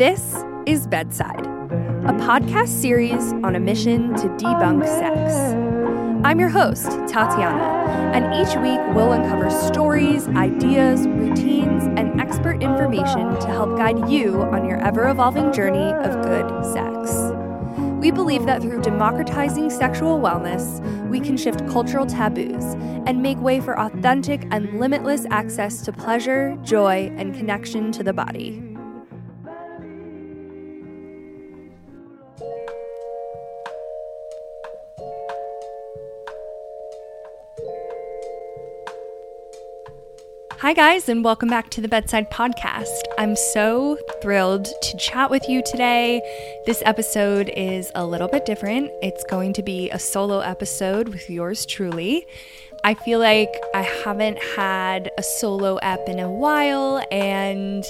This is Bedside, a podcast series on a mission to debunk sex. I'm your host, Tatiana, and each week we'll uncover stories, ideas, routines, and expert information to help guide you on your ever evolving journey of good sex. We believe that through democratizing sexual wellness, we can shift cultural taboos and make way for authentic and limitless access to pleasure, joy, and connection to the body. Hi, guys, and welcome back to the Bedside Podcast. I'm so thrilled to chat with you today. This episode is a little bit different. It's going to be a solo episode with yours truly. I feel like I haven't had a solo app in a while, and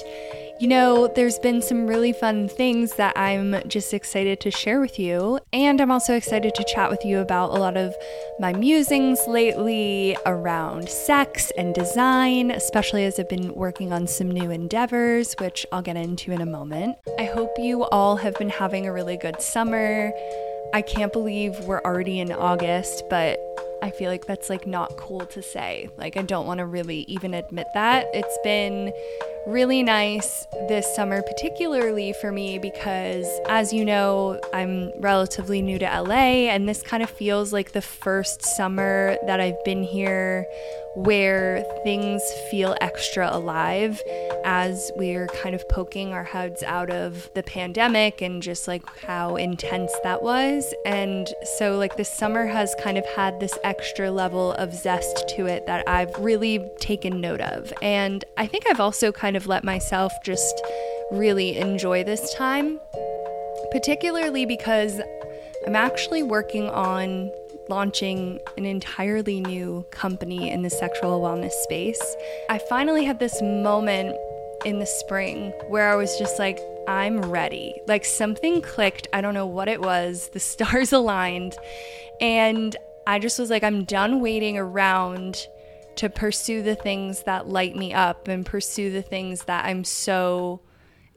you know, there's been some really fun things that I'm just excited to share with you. And I'm also excited to chat with you about a lot of my musings lately around sex and design, especially as I've been working on some new endeavors, which I'll get into in a moment. I hope you all have been having a really good summer. I can't believe we're already in August, but I feel like that's like not cool to say. Like, I don't want to really even admit that. It's been really nice this summer, particularly for me, because as you know, I'm relatively new to LA, and this kind of feels like the first summer that I've been here where things feel extra alive as we're kind of poking our heads out of the pandemic and just like how intense that was. And so, like, this summer has kind of had this extra level of zest to it that I've really taken note of. And I think I've also kind of let myself just really enjoy this time, particularly because I'm actually working on launching an entirely new company in the sexual wellness space. I finally had this moment in the spring where I was just like, I'm ready. Like something clicked. I don't know what it was. The stars aligned. And I just was like, I'm done waiting around to pursue the things that light me up and pursue the things that I'm so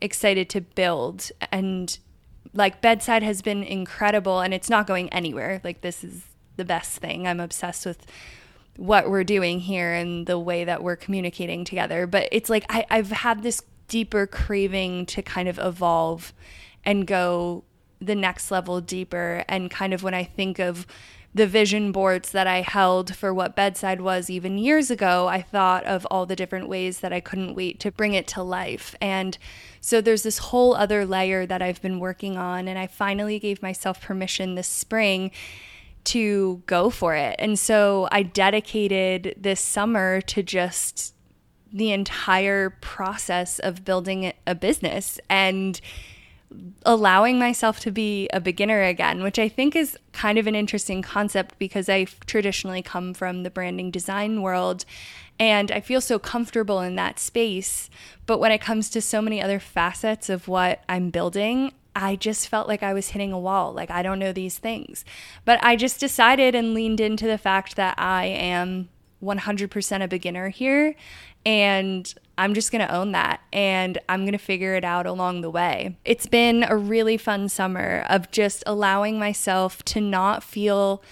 excited to build. And like, bedside has been incredible and it's not going anywhere. Like, this is the best thing. I'm obsessed with what we're doing here and the way that we're communicating together. But it's like I, I've had this deeper craving to kind of evolve and go the next level deeper. And kind of when I think of the vision boards that I held for what bedside was even years ago, I thought of all the different ways that I couldn't wait to bring it to life. And so there's this whole other layer that I've been working on. And I finally gave myself permission this spring to go for it. And so I dedicated this summer to just the entire process of building a business and allowing myself to be a beginner again, which I think is kind of an interesting concept because I traditionally come from the branding design world and I feel so comfortable in that space. But when it comes to so many other facets of what I'm building, I just felt like I was hitting a wall. Like, I don't know these things. But I just decided and leaned into the fact that I am 100% a beginner here. And I'm just going to own that and I'm going to figure it out along the way. It's been a really fun summer of just allowing myself to not feel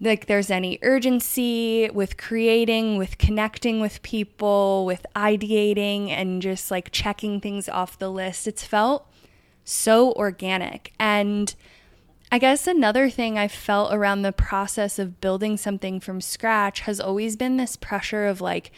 like there's any urgency with creating, with connecting with people, with ideating, and just like checking things off the list. It's felt so organic. And I guess another thing I felt around the process of building something from scratch has always been this pressure of like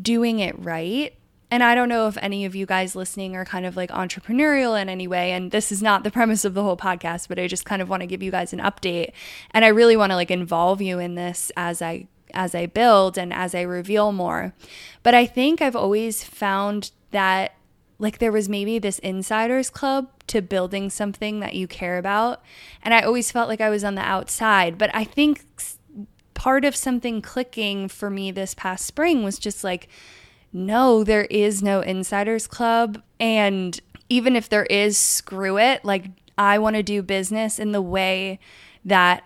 doing it right. And I don't know if any of you guys listening are kind of like entrepreneurial in any way. And this is not the premise of the whole podcast, but I just kind of want to give you guys an update. And I really want to like involve you in this as I as I build and as I reveal more. But I think I've always found that like there was maybe this insiders club to building something that you care about. And I always felt like I was on the outside. But I think part of something clicking for me this past spring was just like, no, there is no insiders club. And even if there is, screw it. Like, I want to do business in the way that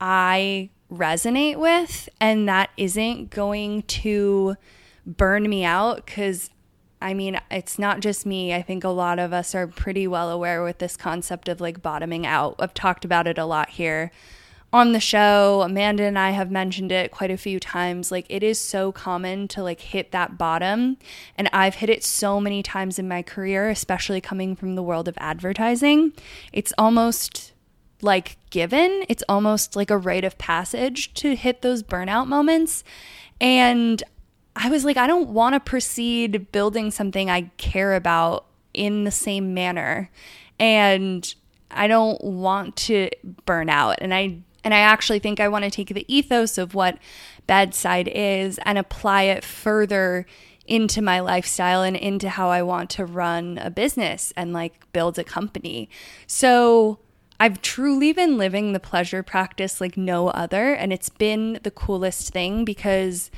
I resonate with, and that isn't going to burn me out because I mean, it's not just me. I think a lot of us are pretty well aware with this concept of like bottoming out. I've talked about it a lot here on the show. Amanda and I have mentioned it quite a few times. Like, it is so common to like hit that bottom. And I've hit it so many times in my career, especially coming from the world of advertising. It's almost like given, it's almost like a rite of passage to hit those burnout moments. And I was like, I don't want to proceed building something I care about in the same manner. And I don't want to burn out. And I and I actually think I want to take the ethos of what bedside is and apply it further into my lifestyle and into how I want to run a business and like build a company. So I've truly been living the pleasure practice like no other. And it's been the coolest thing because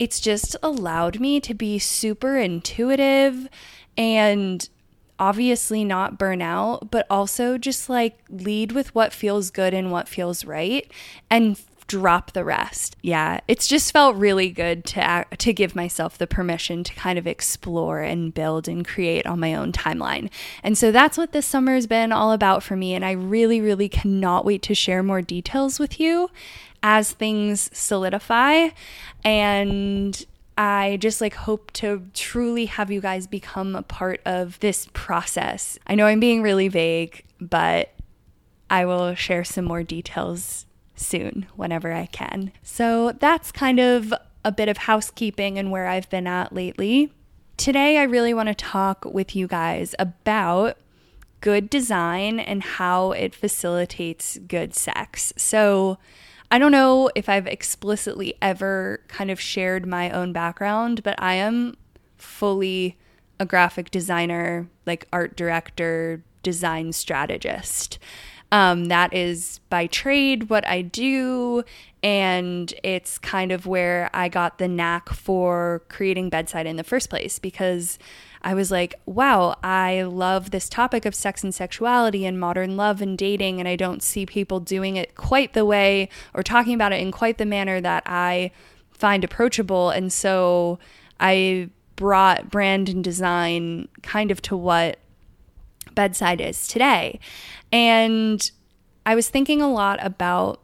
it's just allowed me to be super intuitive and obviously not burn out, but also just like lead with what feels good and what feels right and drop the rest. Yeah, it's just felt really good to to give myself the permission to kind of explore and build and create on my own timeline. And so that's what this summer has been all about for me and I really really cannot wait to share more details with you as things solidify and I just like hope to truly have you guys become a part of this process. I know I'm being really vague, but I will share some more details soon whenever I can. So that's kind of a bit of housekeeping and where I've been at lately. Today, I really want to talk with you guys about good design and how it facilitates good sex. So, I don't know if I've explicitly ever kind of shared my own background, but I am fully a graphic designer, like art director, design strategist. Um, that is by trade what I do, and it's kind of where I got the knack for creating bedside in the first place because I was like, wow, I love this topic of sex and sexuality and modern love and dating, and I don't see people doing it quite the way or talking about it in quite the manner that I find approachable. And so I brought brand and design kind of to what bedside is today. And I was thinking a lot about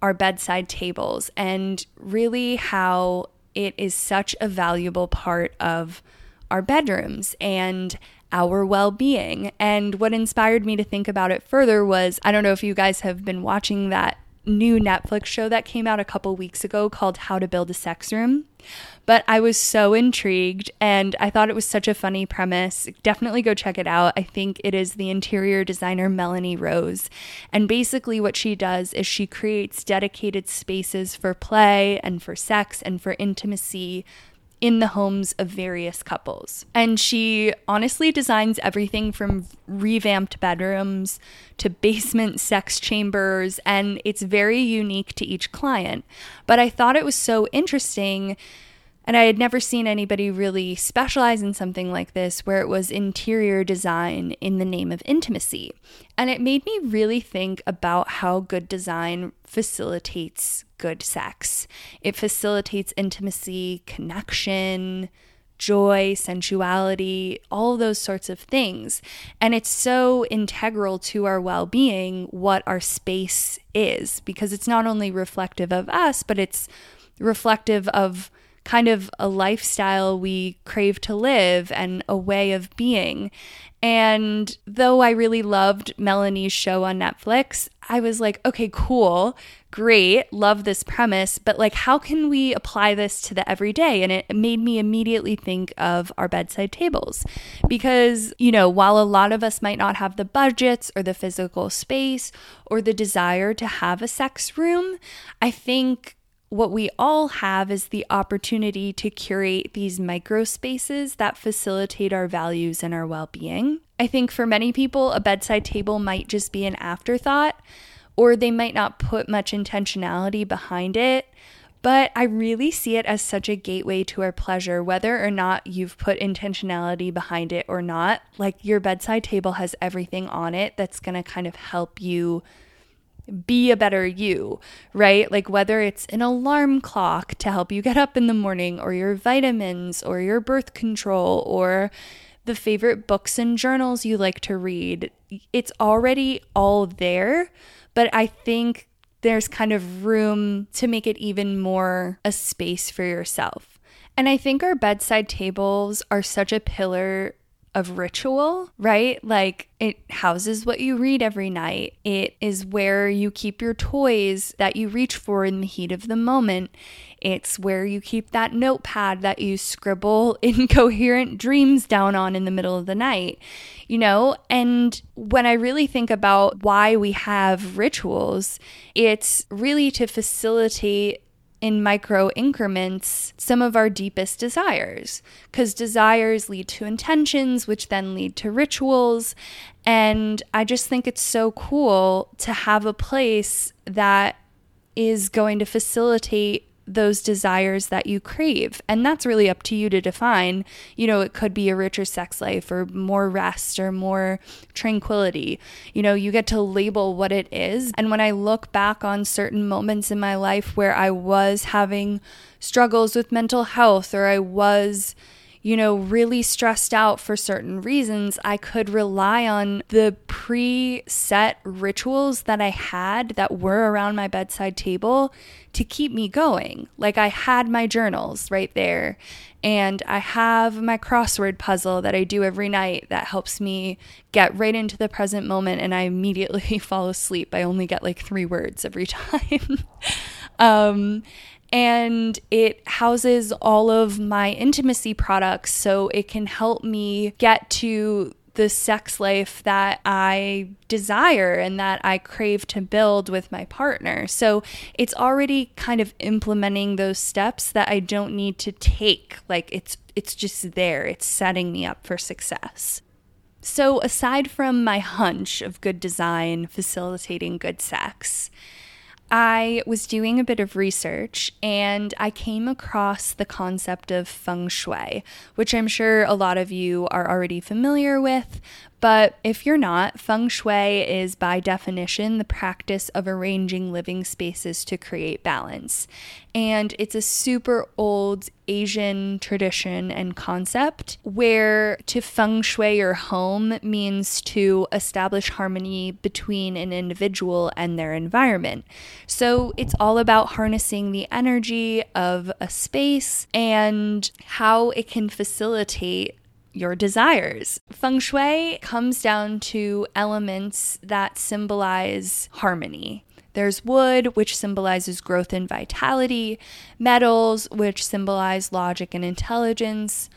our bedside tables and really how it is such a valuable part of our bedrooms and our well being. And what inspired me to think about it further was I don't know if you guys have been watching that new Netflix show that came out a couple weeks ago called How to Build a Sex Room. But I was so intrigued and I thought it was such a funny premise. Definitely go check it out. I think it is the interior designer Melanie Rose. And basically, what she does is she creates dedicated spaces for play and for sex and for intimacy in the homes of various couples. And she honestly designs everything from revamped bedrooms to basement sex chambers, and it's very unique to each client. But I thought it was so interesting and I had never seen anybody really specialize in something like this where it was interior design in the name of intimacy. And it made me really think about how good design facilitates good sex. It facilitates intimacy, connection, joy, sensuality, all those sorts of things. And it's so integral to our well being what our space is because it's not only reflective of us, but it's reflective of kind of a lifestyle we crave to live and a way of being. And though I really loved Melanie's show on Netflix, I was like, okay, cool, great, love this premise, but like, how can we apply this to the everyday? And it made me immediately think of our bedside tables. Because, you know, while a lot of us might not have the budgets or the physical space or the desire to have a sex room, I think what we all have is the opportunity to curate these micro spaces that facilitate our values and our well being. I think for many people, a bedside table might just be an afterthought, or they might not put much intentionality behind it. But I really see it as such a gateway to our pleasure, whether or not you've put intentionality behind it or not. Like your bedside table has everything on it that's to kind of help you be a better you, right? Like whether it's an alarm clock to help you get up in the morning, or your vitamins, or your birth control, or the favorite books and journals you like to read. It's already all there, but I think there's kind of room to make it even more a space for yourself. And I think our bedside tables are such a pillar of ritual, right? Like it houses what you read every night. It is where you keep your toys that you reach for in the heat of the moment. It's where you keep that notepad that you scribble incoherent dreams down on in the middle of the night, you know? And when I really think about why we have rituals, it's really to facilitate in micro increments some of our deepest desires because desires lead to intentions which then lead to rituals. And i just think it's so cool to have a place that is going to facilitate those desires that you crave. And that's really up to you to define. You know, it could be a richer sex life or more rest or more tranquility. You know, you get to label what it is. And when I look back on certain moments in my life where I was having struggles with mental health or I was you know, really stressed out for certain reasons, I could rely on the preset rituals that I had that were around my bedside table to keep me going. Like I had my journals right there, and I have my crossword puzzle that I do every night that helps me get right into the present moment, and I immediately fall asleep. I only get like three words every time. um, and it houses all of my intimacy products so it can help me get to the sex life that I desire and that I crave to build with my partner. So it's already kind of implementing those steps that I don't need to take. Like it's it's just there. It's setting me up for success. So aside from my hunch of good design facilitating good sex, I was doing a bit of research and I came across the concept of feng shui, which I'm sure a lot of you are already familiar with, but if you're not, feng shui is by definition the practice of arranging living spaces to create balance. And it's a super old Asian tradition and concept where to feng shui your home means to establish harmony between an individual and their environment. So it's all about harnessing the energy of a space and how it can facilitate your desires. Feng Shui comes down to elements that symbolize harmony. There's wood, which symbolizes growth and vitality, metals, which symbolize logic and intelligence,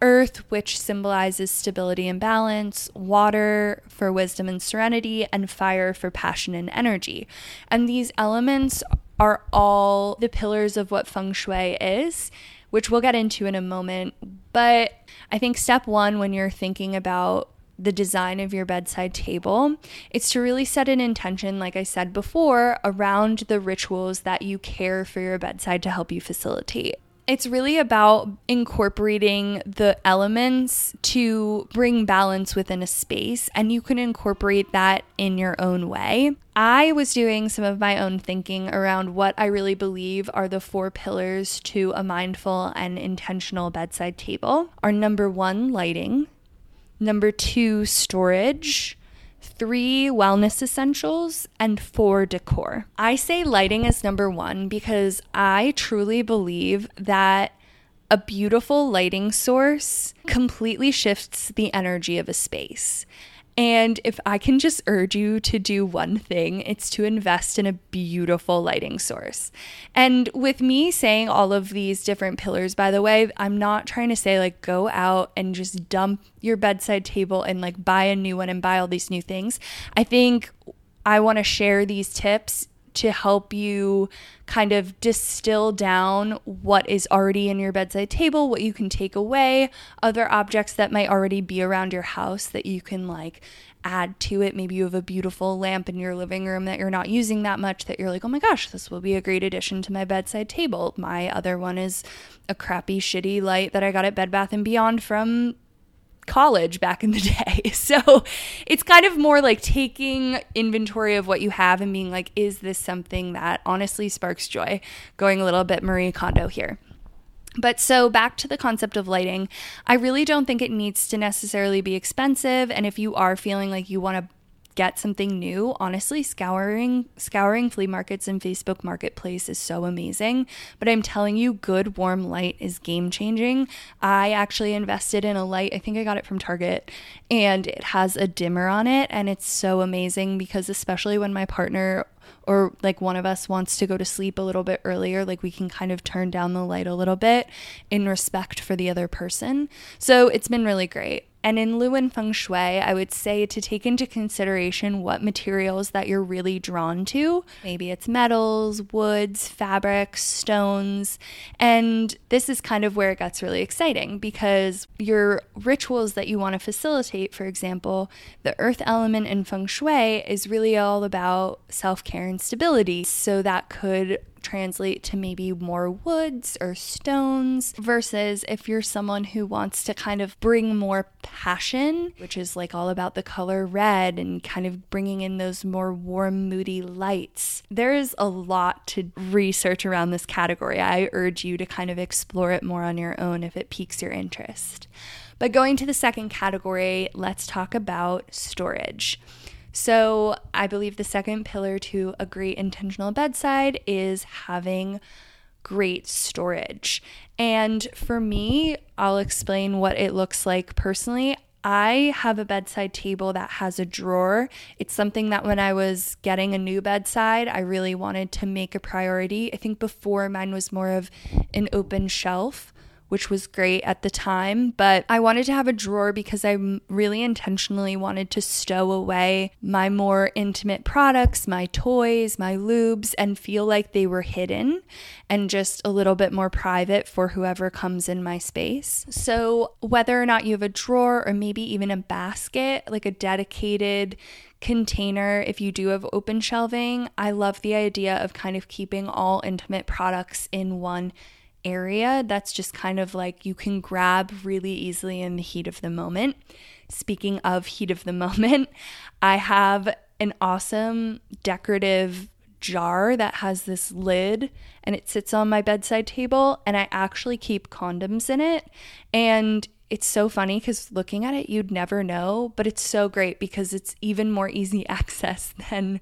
earth, which symbolizes stability and balance, water for wisdom and serenity, and fire for passion and energy. And these elements are all the pillars of what feng shui is, which we'll get into in a moment. But I think step one, when you're thinking about the design of your bedside table, it's to really set an intention, like I said before, around the rituals that you care for your bedside to help you facilitate. It's really about incorporating the elements to bring balance within a space, and you can incorporate that in your own way. I was doing some of my own thinking around what I really believe are the four pillars to a mindful and intentional bedside table. Are number one, lighting, number two, storage three wellness essentials, and four decor. I say lighting is number one because I truly believe that a beautiful lighting source completely shifts the energy of a space. And if I can just urge you to do one thing, it's to invest in a beautiful lighting source. And with me saying all of these different pillars, by the way, I'm not trying to say like go out and just dump your bedside table and like buy a new one and buy all these new things. I think I want to share these tips to help you kind of distill down what is already in your bedside table, what you can take away, other objects that might already be around your house that you can like add to it. Maybe you have a beautiful lamp in your living room that you're not using that much that you're like, oh my gosh, this will be a great addition to my bedside table. My other one is a crappy, shitty light that I got at Bed Bath and Beyond from college back in the day. So it's kind of more like taking inventory of what you have and being like, is this something that honestly sparks joy? Going a little bit Marie Kondo here. But so back to the concept of lighting, I really don't think it needs to necessarily be expensive. And if you are feeling like you want to get something new, honestly, scouring scouring flea markets and Facebook Marketplace is so amazing. But I'm telling you, good warm light is game changing. I actually invested in a light. I think I got it from Target, and it has a dimmer on it, and it's so amazing because especially when my partner or like one of us wants to go to sleep a little bit earlier, like we can kind of turn down the light a little bit in respect for the other person. So it's been really great. And in Luan Feng Shui, I would say to take into consideration what materials that you're really drawn to. Maybe it's metals, woods, fabrics, stones. And this is kind of where it gets really exciting because your rituals that you want to facilitate, for example, the earth element in Feng Shui is really all about self care and stability. So that could translate to maybe more woods or stones, versus if you're someone who wants to kind of bring more passion, which is like all about the color red and kind of bringing in those more warm, moody lights. There is a lot to research around this category. I urge you to kind of explore it more on your own if it piques your interest. But going to the second category, let's talk about storage. So, I believe the second pillar to a great intentional bedside is having great storage. And for me, I'll explain what it looks like personally. I have a bedside table that has a drawer. It's something that when I was getting a new bedside, I really wanted to make a priority. I think before mine was more of an open shelf which was great at the time. But I wanted to have a drawer because I really intentionally wanted to stow away my more intimate products, my toys, my lubes, and feel like they were hidden and just a little bit more private for whoever comes in my space. So, whether or not you have a drawer or maybe even a basket, like a dedicated container if you do have open shelving. I love the idea of kind of keeping all intimate products in one area that's just kind of like you can grab really easily in the heat of the moment. Speaking of heat of the moment, I have an awesome decorative jar that has this lid and it sits on my bedside table and I actually keep condoms in it and it's so funny because looking at it, you'd never know, but it's so great because it's even more easy access than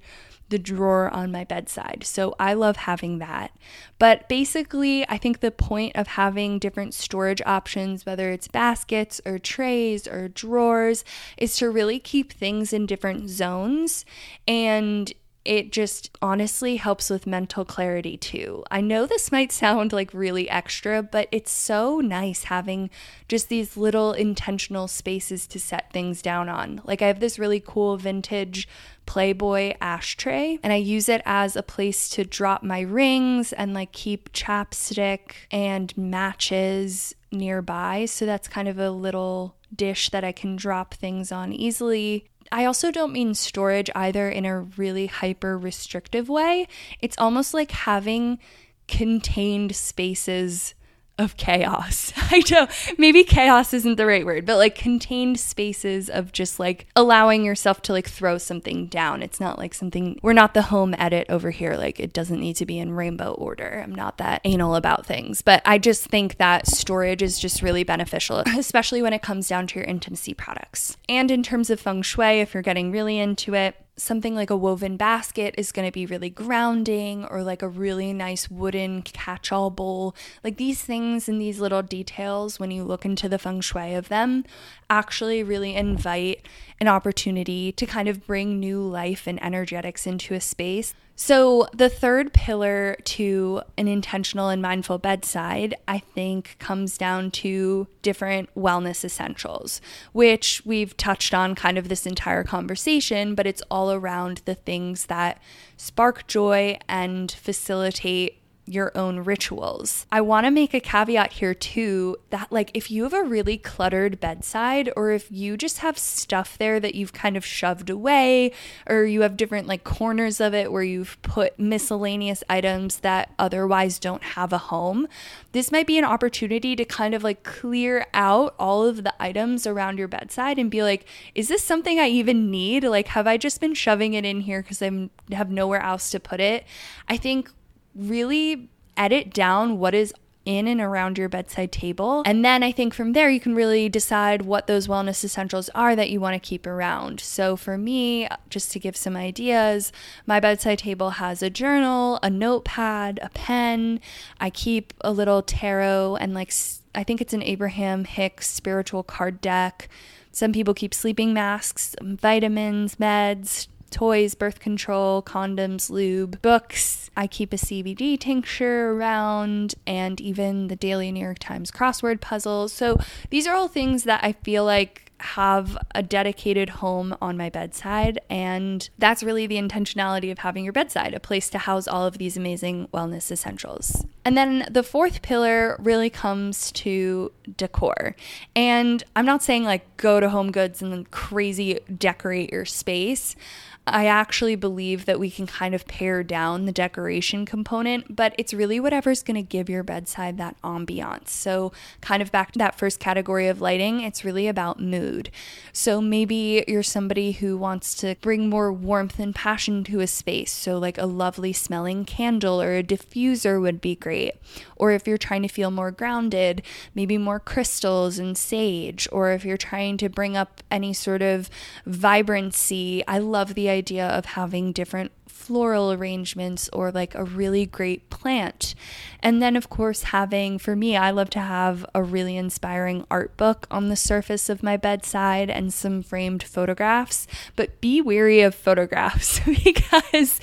the drawer on my bedside. So I love having that. But basically, I think the point of having different storage options, whether it's baskets or trays or drawers, is to really keep things in different zones and it just honestly helps with mental clarity too. I know this might sound like really extra, but it's so nice having just these little intentional spaces to set things down on. Like, I have this really cool vintage Playboy ashtray, and I use it as a place to drop my rings and like keep chapstick and matches nearby. So that's kind of a little dish that I can drop things on easily. I also don't mean storage either in a really hyper restrictive way. It's almost like having contained spaces of chaos. I don't, maybe chaos isn't the right word, but like contained spaces of just like allowing yourself to like throw something down. It's not like something, we're not the home edit over here. Like it doesn't need to be in rainbow order. I'm not that anal about things, but I just think that storage is just really beneficial, especially when it comes down to your intimacy products. And in terms of feng shui, if you're getting really into it, something like a woven basket is going to be really grounding or like a really nice wooden catch-all bowl. Like these things and these little details when you look into the feng shui of them actually really invite an opportunity to kind of bring new life and energetics into a space so, the third pillar to an intentional and mindful bedside, I think, comes down to different wellness essentials, which we've touched on kind of this entire conversation, but it's all around the things that spark joy and facilitate your own rituals. I want to make a caveat here too that like if you have a really cluttered bedside or if you just have stuff there that you've kind of shoved away or you have different like corners of it where you've put miscellaneous items that otherwise don't have a home, this might be an opportunity to kind of like clear out all of the items around your bedside and be like, is this something I even need? Like have I just been shoving it in here cuz I have nowhere else to put it? I think really edit down what is in and around your bedside table. And then I think from there, you can really decide what those wellness essentials are that you want to keep around. So for me, just to give some ideas, my bedside table has a journal, a notepad, a pen. I keep a little tarot and like, I think it's an Abraham Hicks spiritual card deck. Some people keep sleeping masks, vitamins, meds, toys, birth control, condoms, lube, books. I keep a CBD tincture around and even the daily New York Times crossword puzzles. So these are all things that I feel like have a dedicated home on my bedside. And that's really the intentionality of having your bedside, a place to house all of these amazing wellness essentials. And then the fourth pillar really comes to decor. And I'm not saying like go to Home Goods and then crazy decorate your space. I actually believe that we can kind of pare down the decoration component, but it's really whatever's going to give your bedside that ambiance. So, kind of back to that first category of lighting, it's really about mood. So, maybe you're somebody who wants to bring more warmth and passion to a space. So, like a lovely smelling candle or a diffuser would be great. Or if you're trying to feel more grounded, maybe more crystals and sage. Or if you're trying to bring up any sort of vibrancy, I love the idea of having different floral arrangements or like a really great plant. And then, of course, having for me, I love to have a really inspiring art book on the surface of my bedside and some framed photographs. But be wary of photographs because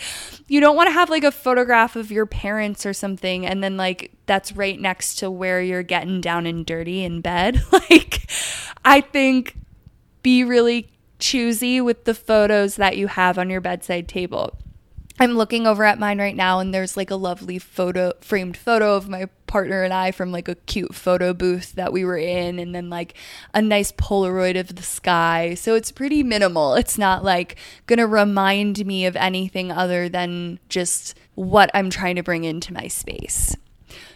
you don't want to have like a photograph of your parents or something and then like that's right next to where you're getting down and dirty in bed. like, I think be really choosy with the photos that you have on your bedside table. I'm looking over at mine right now and there's like a lovely photo framed photo of my partner and I from like a cute photo booth that we were in and then like a nice polaroid of the sky. So it's pretty minimal. It's not like going to remind me of anything other than just what I'm trying to bring into my space.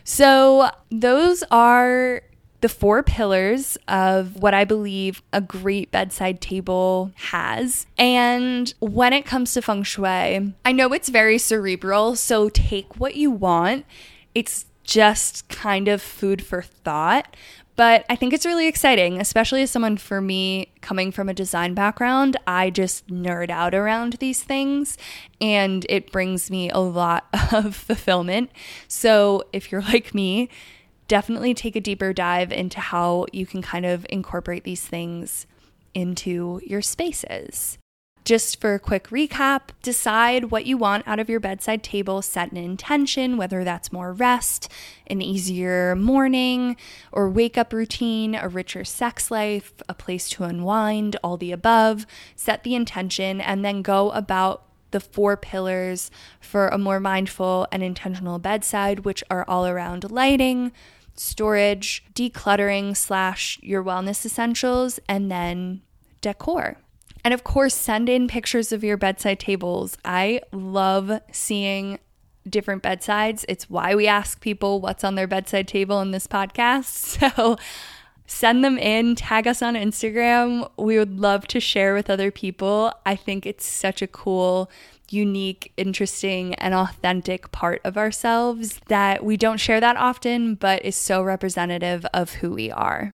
So those are the four pillars of what I believe a great bedside table has. And when it comes to feng shui, I know it's very cerebral, so take what you want. It's just kind of food for thought. But I think it's really exciting, especially as someone for me coming from a design background. I just nerd out around these things and it brings me a lot of fulfillment. So if you're like me, definitely take a deeper dive into how you can kind of incorporate these things into your spaces. Just for a quick recap, decide what you want out of your bedside table, set an intention, whether that's more rest, an easier morning or wake up routine, a richer sex life, a place to unwind, all the above. Set the intention and then go about the four pillars for a more mindful and intentional bedside, which are all around lighting, storage, decluttering slash your wellness essentials, and then decor. And of course, send in pictures of your bedside tables. I love seeing different bedsides. It's why we ask people what's on their bedside table in this podcast. So send them in, tag us on Instagram. We would love to share with other people. I think it's such a cool unique, interesting, and authentic part of ourselves that we don't share that often, but is so representative of who we are.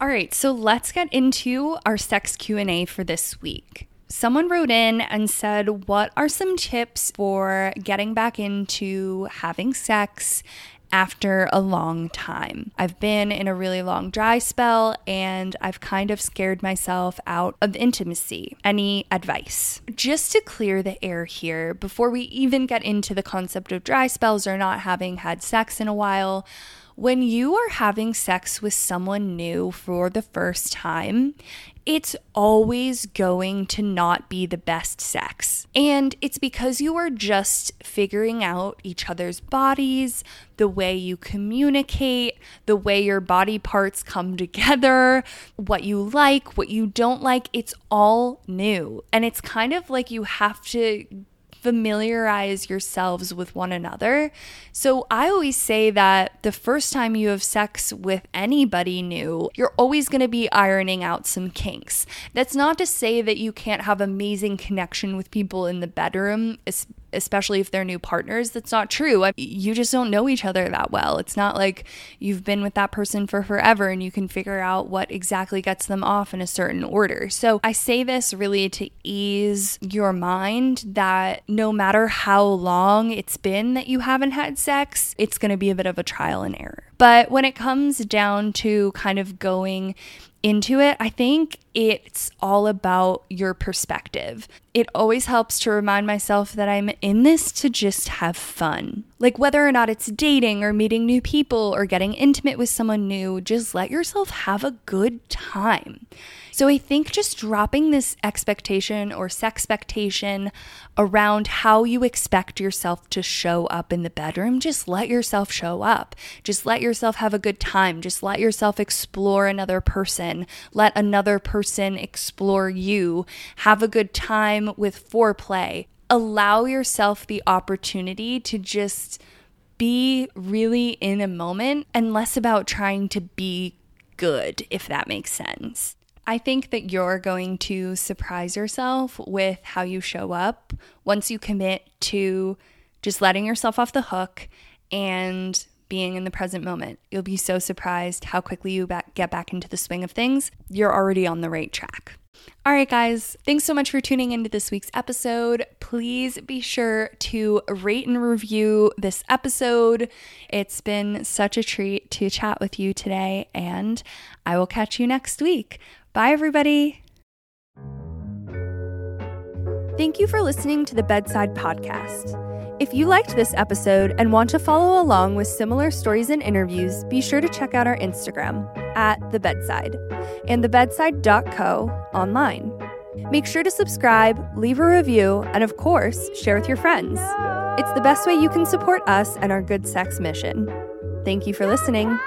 All right, so let's get into our sex Q&A for this week. Someone wrote in and said, "What are some tips for getting back into having sex after a long time. I've been in a really long dry spell and I've kind of scared myself out of intimacy. Any advice? Just to clear the air here, before we even get into the concept of dry spells or not having had sex in a while, When you are having sex with someone new for the first time, it's always going to not be the best sex. And it's because you are just figuring out each other's bodies, the way you communicate, the way your body parts come together, what you like, what you don't like. It's all new. And it's kind of like you have to familiarize yourselves with one another. So I always say that the first time you have sex with anybody new, you're always going to be ironing out some kinks. That's not to say that you can't have amazing connection with people in the bedroom, especially if they're new partners. That's not true. You just don't know each other that well. It's not like you've been with that person for forever and you can figure out what exactly gets them off in a certain order. So I say this really to ease your mind that no matter how long it's been that you haven't had sex, it's going to be a bit of a trial and error. But when it comes down to kind of going into it, I think it's all about your perspective. It always helps to remind myself that I'm in this to just have fun. Like whether or not it's dating or meeting new people or getting intimate with someone new, just let yourself have a good time. So I think just dropping this expectation or sexpectation around how you expect yourself to show up in the bedroom, just let yourself show up. Just let yourself have a good time. Just let yourself explore another person. Let another person explore you. Have a good time with foreplay. Allow yourself the opportunity to just be really in a moment and less about trying to be good, if that makes sense. I think that you're going to surprise yourself with how you show up once you commit to just letting yourself off the hook and being in the present moment. You'll be so surprised how quickly you back, get back into the swing of things. You're already on the right track. All right, guys, thanks so much for tuning into this week's episode. Please be sure to rate and review this episode. It's been such a treat to chat with you today, and I will catch you next week. Bye, everybody. Thank you for listening to the Bedside Podcast. If you liked this episode and want to follow along with similar stories and interviews, be sure to check out our Instagram at The Bedside and thebedside.co online. Make sure to subscribe, leave a review, and of course, share with your friends. It's the best way you can support us and our good sex mission. Thank you for listening.